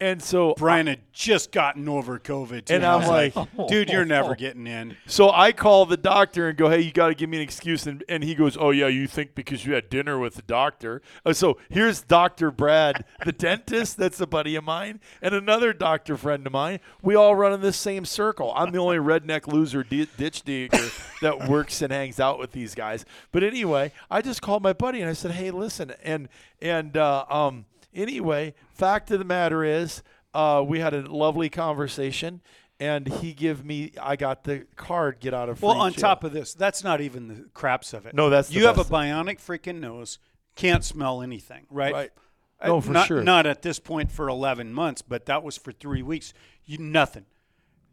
and so Brian had just gotten over COVID, too. And I I'm was like, dude, you're never getting in. So I call the doctor and go, "Hey, you got to give me an excuse." And, and he goes, "Oh yeah, you think because you had dinner with the doctor?" Uh, so here's Doctor Brad, the dentist. That's a buddy of mine, and another doctor friend of mine. We all run in this same circle. I'm the only redneck loser di- ditch digger that works and hangs out with these guys. But anyway, I just called my buddy and I said, "Hey, listen," and and uh, um, anyway, fact of the matter is, uh, we had a lovely conversation. And he give me, I got the card, get out of free Well, on jail. top of this, that's not even the craps of it. No, that's the you have a best bionic freaking nose, can't smell anything, right? Right. Uh, No, for not, sure. Not at this point for 11 months, but that was for three weeks. You nothing.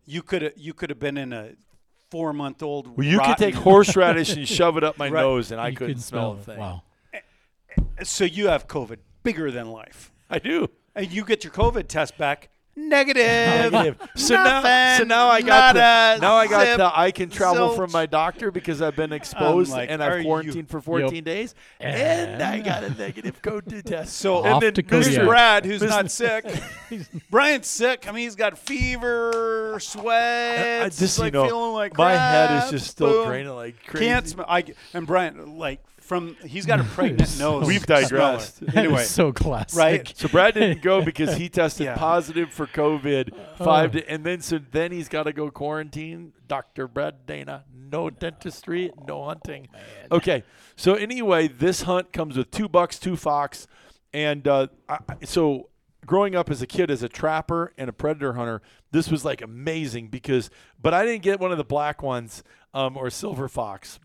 You could have you could have been in a four month old. Well, you could take horseradish and shove it up my Right. nose, and I You couldn't can smell a thing. Wow. So you have COVID, bigger than life, I do. and you get your COVID test back, Negative. Negative. So now, so now I got the, now I got Zip. the I can travel from my doctor because I've been exposed like, and I've you- quarantined for 14 days, and I got a negative COVID test. So and Off then to Mr. Kodiak. Brad, who's Mr. not sick. Brian's sick. I mean, he's got fever, sweat. I just like you know, feeling like my head is just still boom. draining like crazy. Can't smell. I and Brian like from he's got a pregnant nose. We've digressed. Anyway, so classic. right? So Brad didn't go because he tested Yeah. positive for COVID five, to, and then so then he's got to go quarantine. Doctor Brad Dana, no dentistry, no hunting. Okay, so anyway, this hunt comes with two bucks, two fox, and uh, I, I- so growing up as a kid as a trapper and a predator hunter, this was like amazing because, but I didn't get one of the black ones um, or silver fox.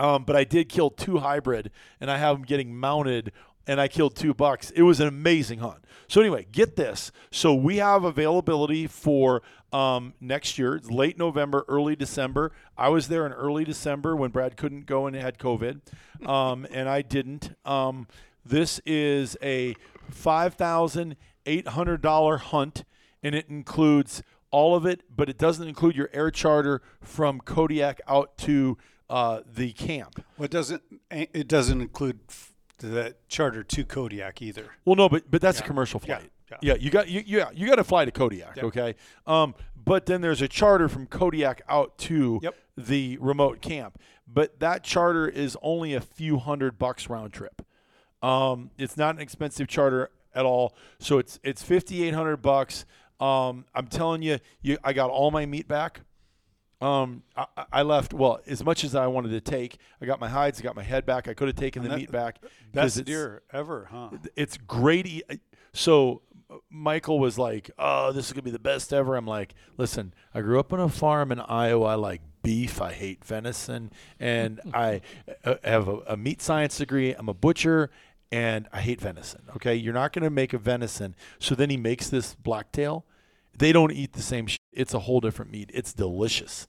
Um, but I did kill two hybrid, and I have them getting mounted, and I killed two bucks. It was an amazing hunt. So anyway, get this. So we have availability for um, next year. Late November, early December. I was there in early December when Brad couldn't go and had COVID, um, and I didn't. Um, this is a five thousand eight hundred dollar hunt, and it includes all of it, but it doesn't include your air charter from Kodiak out to uh, the camp. Well, it doesn't it doesn't include f- the charter to Kodiak either. Well, no, but but that's a commercial flight. Yeah. Yeah, you got you yeah you got to fly to Kodiak. Yeah. Okay, um, but then there's a charter from Kodiak out to Yep. the remote camp. But that charter is only a few hundred bucks round trip. Um, it's not an expensive charter at all. So it's it's fifty eight hundred bucks. Um, I'm telling you, you, I got all my meat back. Um, I, I left well as much as I wanted to take. I got my hides, I got my head back. I could have taken the that- meat back. Best deer ever, huh? it's great. e- So uh, Michael was like, "Oh, this is gonna be the best ever." I'm like, "Listen, I grew up on a farm in Iowa. I like beef. I hate venison, and I uh, have a, a meat science degree. I'm a butcher." And I hate venison. Okay, you're not going to make a venison. So then he makes this blacktail. They don't eat the same. Sh- it's a whole different meat. It's delicious.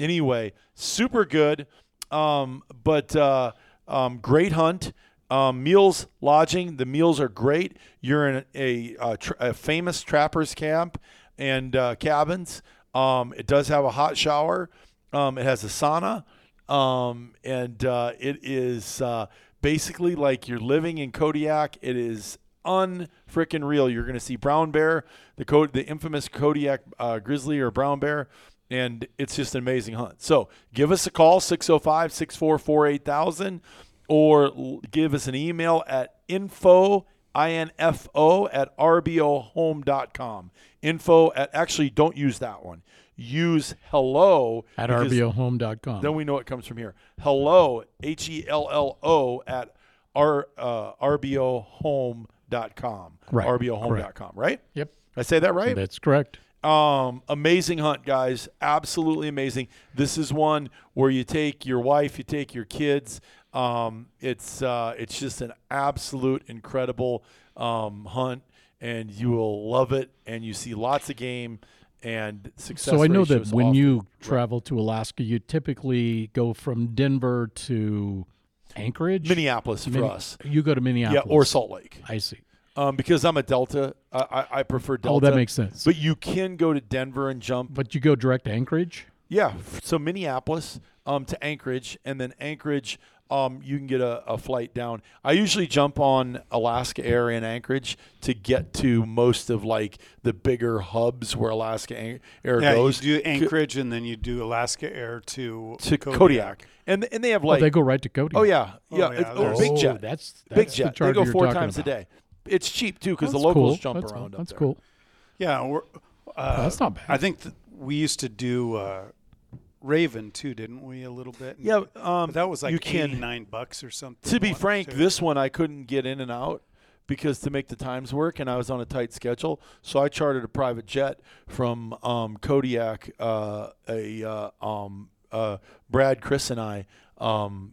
Anyway, super good. Um, but uh, um, great hunt. Um, meals, lodging. The meals are great. You're in a, a, tra- a famous trappers camp and uh, cabins. Um, it does have a hot shower. Um, it has a sauna, um, and uh, it is uh, basically like you're living in Kodiak. It is unfreaking real. You're going to see brown bear, the code, the infamous Kodiak uh, grizzly or brown bear, and it's just an amazing hunt. So give us a call 605 644 8000 or give us an email at info info at rbohome.com. Info at actually don't use that one. Use hello At rbohome.com. Then we know it comes from here. Hello H E L L O at r uh, rbohome.com. Right, rbohome.com, right? Yep. I say that right? That's correct. Um, amazing hunt, guys. Absolutely amazing. This is one where you take your wife, you take your kids. Um, it's uh, it's just an absolute incredible um, hunt, and you will love it. And you see lots of game and success. So I know that when you travel to Alaska, you typically go from Denver to Anchorage. Minneapolis for Min- us, You go to yeah, Minneapolis. or Salt Lake. I see. Um, because I'm a Delta, I, I, I prefer Delta. Oh, that makes sense. But you can go to Denver and jump But you go direct to Anchorage. Yeah, so Minneapolis um, to Anchorage, and then Anchorage, um, you can get a, a flight down. I usually jump on Alaska Air in Anchorage to get to most of like the bigger hubs where Alaska Air Yeah, goes you do Anchorage and then you do Alaska Air to to Kodiak. and and they have Oh, like they go right to Kodiak. oh yeah yeah, Oh, yeah, it's- oh, there's- big Oh, jet That's, that's big the jet. They go four talking times a day. It's cheap too because the That's locals cool. jump that's, around up That's there. cool. Yeah, we're, uh, that's not bad. I think th- we used to do uh, Raven too, didn't we? A little bit. Yeah, um, that was like you can- eighty nine bucks or something. To be frank, this one I couldn't get in and out because to make the times work, and I was on a tight schedule. So I chartered a private jet from um, Kodiak. Uh, a uh, um, uh, Brad, Chris, and I. Um,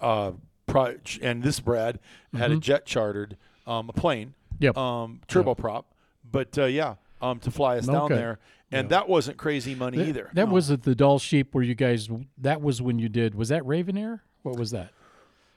uh, pri- and this Brad had a jet chartered, um, a plane, Mm-hmm. Yep. um, turboprop. But uh, yeah, um, to fly us down there, and that wasn't crazy money That- either. That was at the Dall Sheep where you guys. That was when you did. Was that Raven Air? What was that?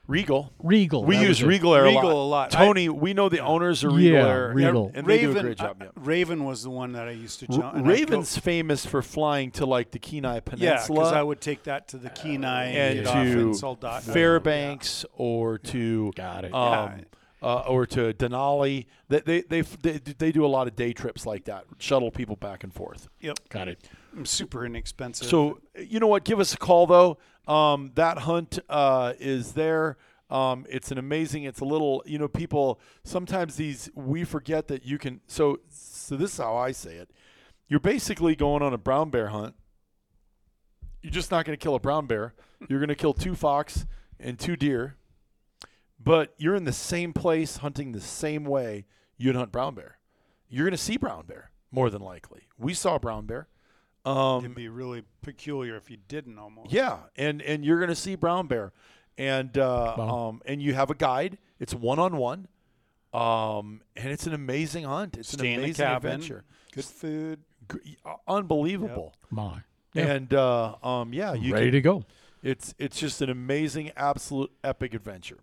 Regal. Regal. We use was it. Regal Air Regal a a lot. lot. Tony, we know the owners of Regal Yeah, Air, Regal. and they Raven, do a great job. uh, yeah. Raven was the one that I used to R- jump. and I'd go- Raven's famous for flying to like the Kenai Peninsula. yeah, Peninsula. because I would take that to the Kenai and get off in to Soldotna. Fairbanks or to Got it. um, uh, or to Denali. They, they they they they do a lot of day trips like that, shuttle people back and forth. Yep, Got it. super inexpensive. So you know what? Give us a call though. Um, that hunt uh, is there. Um, it's an amazing. It's a little. You know, people sometimes these we forget that you can. So so this is how I say it. You're basically going on a brown bear hunt. You're just not going to kill a brown bear. You're going to kill two fox and two deer. But you're in the same place hunting the same way you'd hunt brown bear. You're going to see brown bear more than likely. We saw brown bear. Um, it'd be really peculiar if you didn't almost. yeah, and and you're going to see brown bear, and uh, Wow. um, and you have a guide. It's one on one, um, and it's an amazing hunt. It's Stay an amazing adventure. Good food. Gr- uh, unbelievable. My. Yeah. And uh, um, yeah, you Ready can, to go. it's it's just an amazing, absolute epic adventure.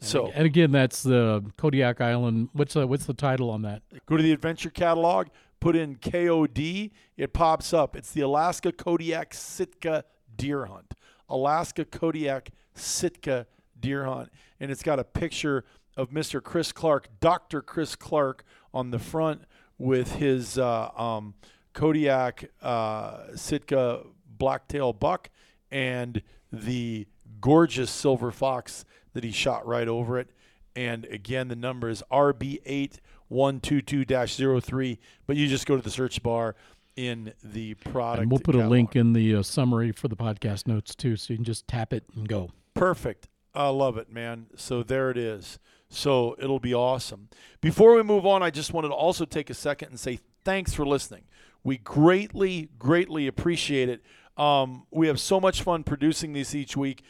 So And again, that's the Kodiak Island. What's the, what's the title on that? go to the adventure catalog, put in KOD, it pops up. It's the Alaska Kodiak Sitka Deer Hunt. Alaska Kodiak Sitka Deer Hunt. And it's got a picture of Mr. Chris Clark, Dr. Chris Clark, on the front with his uh, um, Kodiak uh, Sitka blacktail buck and the gorgeous silver fox that he shot right over it. And again, the number is RB8122-03, but you just go to the search bar in the product. And we'll put a link in the uh, summary for the podcast notes too, so you can just tap it and go. Perfect. I love it, man. So there it is. So it'll be awesome. Before we move on, I just wanted to also take a second and say thanks for listening. We greatly, greatly appreciate it. Um, we have so much fun producing these each week.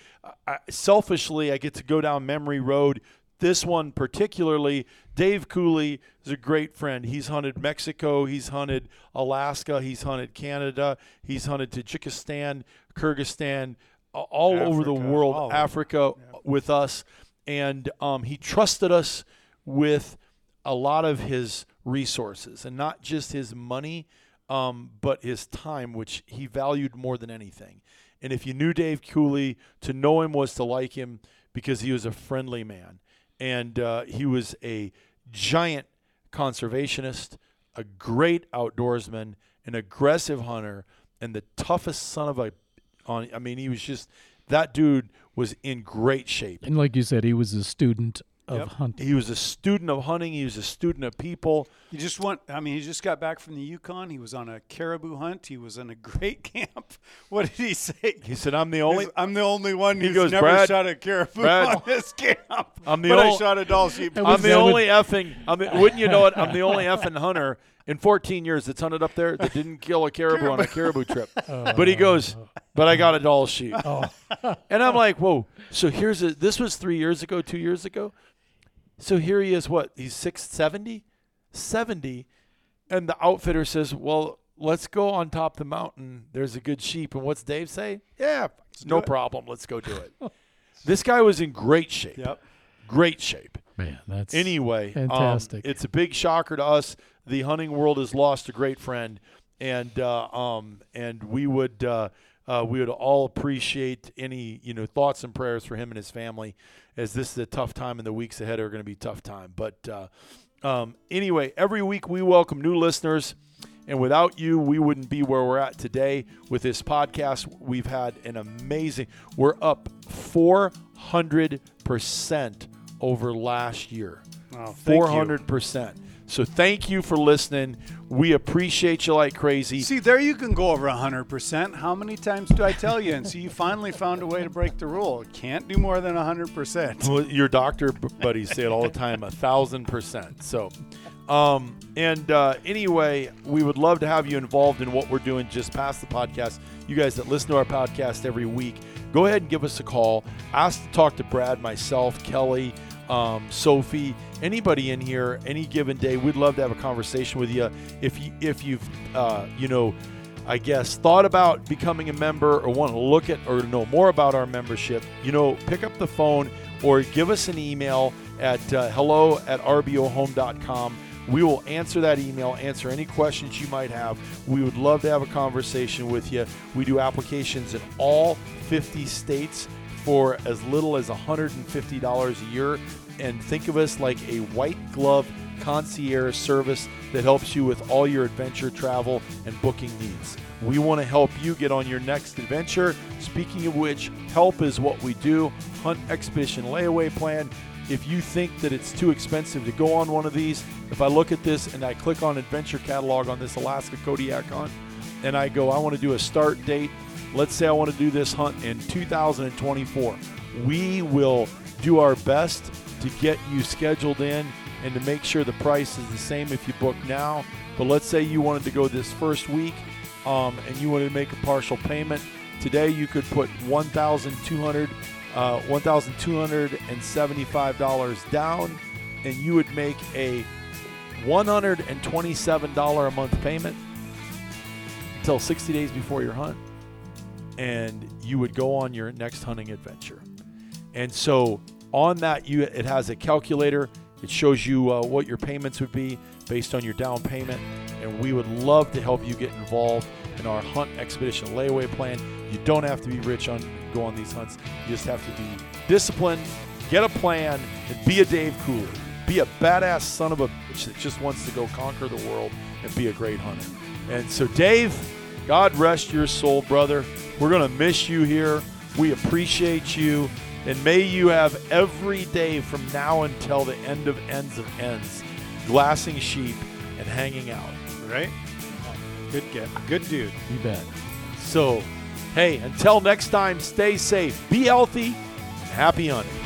I, selfishly, I get to go down memory road. This one particularly, Dave Cooley is a great friend. He's hunted Mexico, he's hunted Alaska, he's hunted Canada, he's hunted Tajikistan, Kyrgyzstan, all over the world, all. Africa with us. And um, he trusted us with a lot of his resources and not just his money, um, but his time, which he valued more than anything. And if you knew Dave Cooley, to know him was to like him because he was a friendly man. And uh, he was a giant conservationist, a great outdoorsman, an aggressive hunter, and the toughest son of a. On, I mean, he was just that dude was in great shape. And like you said, he was a student of Yep. hunting. He was a student of hunting. He was a student of people. You just want. I mean, he just got back from the Yukon. He was on a caribou hunt. He was in a great camp. What did he say? He said, "I'm the only." He's- I'm the only one He who's goes, never "Brad, shot a caribou Brad, on this camp. I'm the but I shot a Dall sheep. I'm was the that only effing. I'm the, wouldn't you know it? I'm the only effing hunter in 14 years that's hunted up there that didn't kill a caribou on a caribou trip. Oh. but he goes, but I got a Dall sheep. Oh. and I'm like, whoa. So here's a. This was three years ago, two years ago. So here he is. What? He's 670, 70, and the outfitter says, well. Let's go on top of the mountain. There's a good sheep. And what's Dave say? Yeah, no it. problem. Let's go do it. this guy was in great shape. Yep. Great shape. Man, that's Anyway, um, Fantastic. it's a big shocker to us. The hunting world has lost a great friend, and uh, um, and we would uh, uh, we would all appreciate any you know thoughts and prayers for him and his family, as this is a tough time, and the weeks ahead are going to be tough time. But uh, um, anyway, every week we welcome new listeners. And without you, we wouldn't be where we're at today with this podcast. We've had an amazing, we're up 400% over last year. Oh, thank Four you. So thank you for listening. We appreciate you like crazy. See, there you can go over 100%. How many times do I tell you? And so you finally found a way to break the rule. Can't do more than 100%. Well, your doctor buddies say it all the time, a thousand percent. So, um, and uh, anyway, we would love to have you involved in what we're doing just past the podcast. You guys that listen to our podcast every week, go ahead and give us a call. Ask to talk to Brad, myself, Kelly, um, Sophie, anybody in here, any given day. We'd love to have a conversation with you. If you if you've uh, you know I guess, thought about becoming a member or want to look at or know more about our membership, you know, pick up the phone or give us an email at uh, hello at rbohome.com. We will answer that email, answer any questions you might have. We would love to have a conversation with you. We do applications in all 50 states for as little as $150 a year. And think of us like a white glove concierge service that helps you with all your adventure travel and booking needs. We want to help you get on your next adventure. Speaking of which, help is what we do. Hunt Expedition Layaway Plan. If you think that it's too expensive to go on one of these, if I look at this and I click on Adventure Catalog on this Alaska Kodiak hunt, and I go, I want to do a start date. Let's say I want to do this hunt in 2024. We will do our best to get you scheduled in and to make sure the price is the same if you book now. But let's say you wanted to go this first week um, and you wanted to make a partial payment. Today you could put 1,200, uh, $1,275 down, and you would make a $127 a month payment until 60 days before your hunt, and you would go on your next hunting adventure. And so on that, you it has a calculator. It shows you uh, what your payments would be based on your down payment, and we would love to help you get involved in our hunt expedition layaway plan. You don't have to be rich on go on these hunts. You just have to be disciplined, get a plan, and be a Dave Cooler. Be a badass son of a bitch that just wants to go conquer the world and be a great hunter. And so, Dave, God rest your soul, brother. We're going to miss you here. We appreciate you. And may you have every day from now until the end of ends of ends, glassing sheep and hanging out. Right? Good get. Good dude. You bet. So, hey, until next time, stay safe, be healthy, and happy hunting.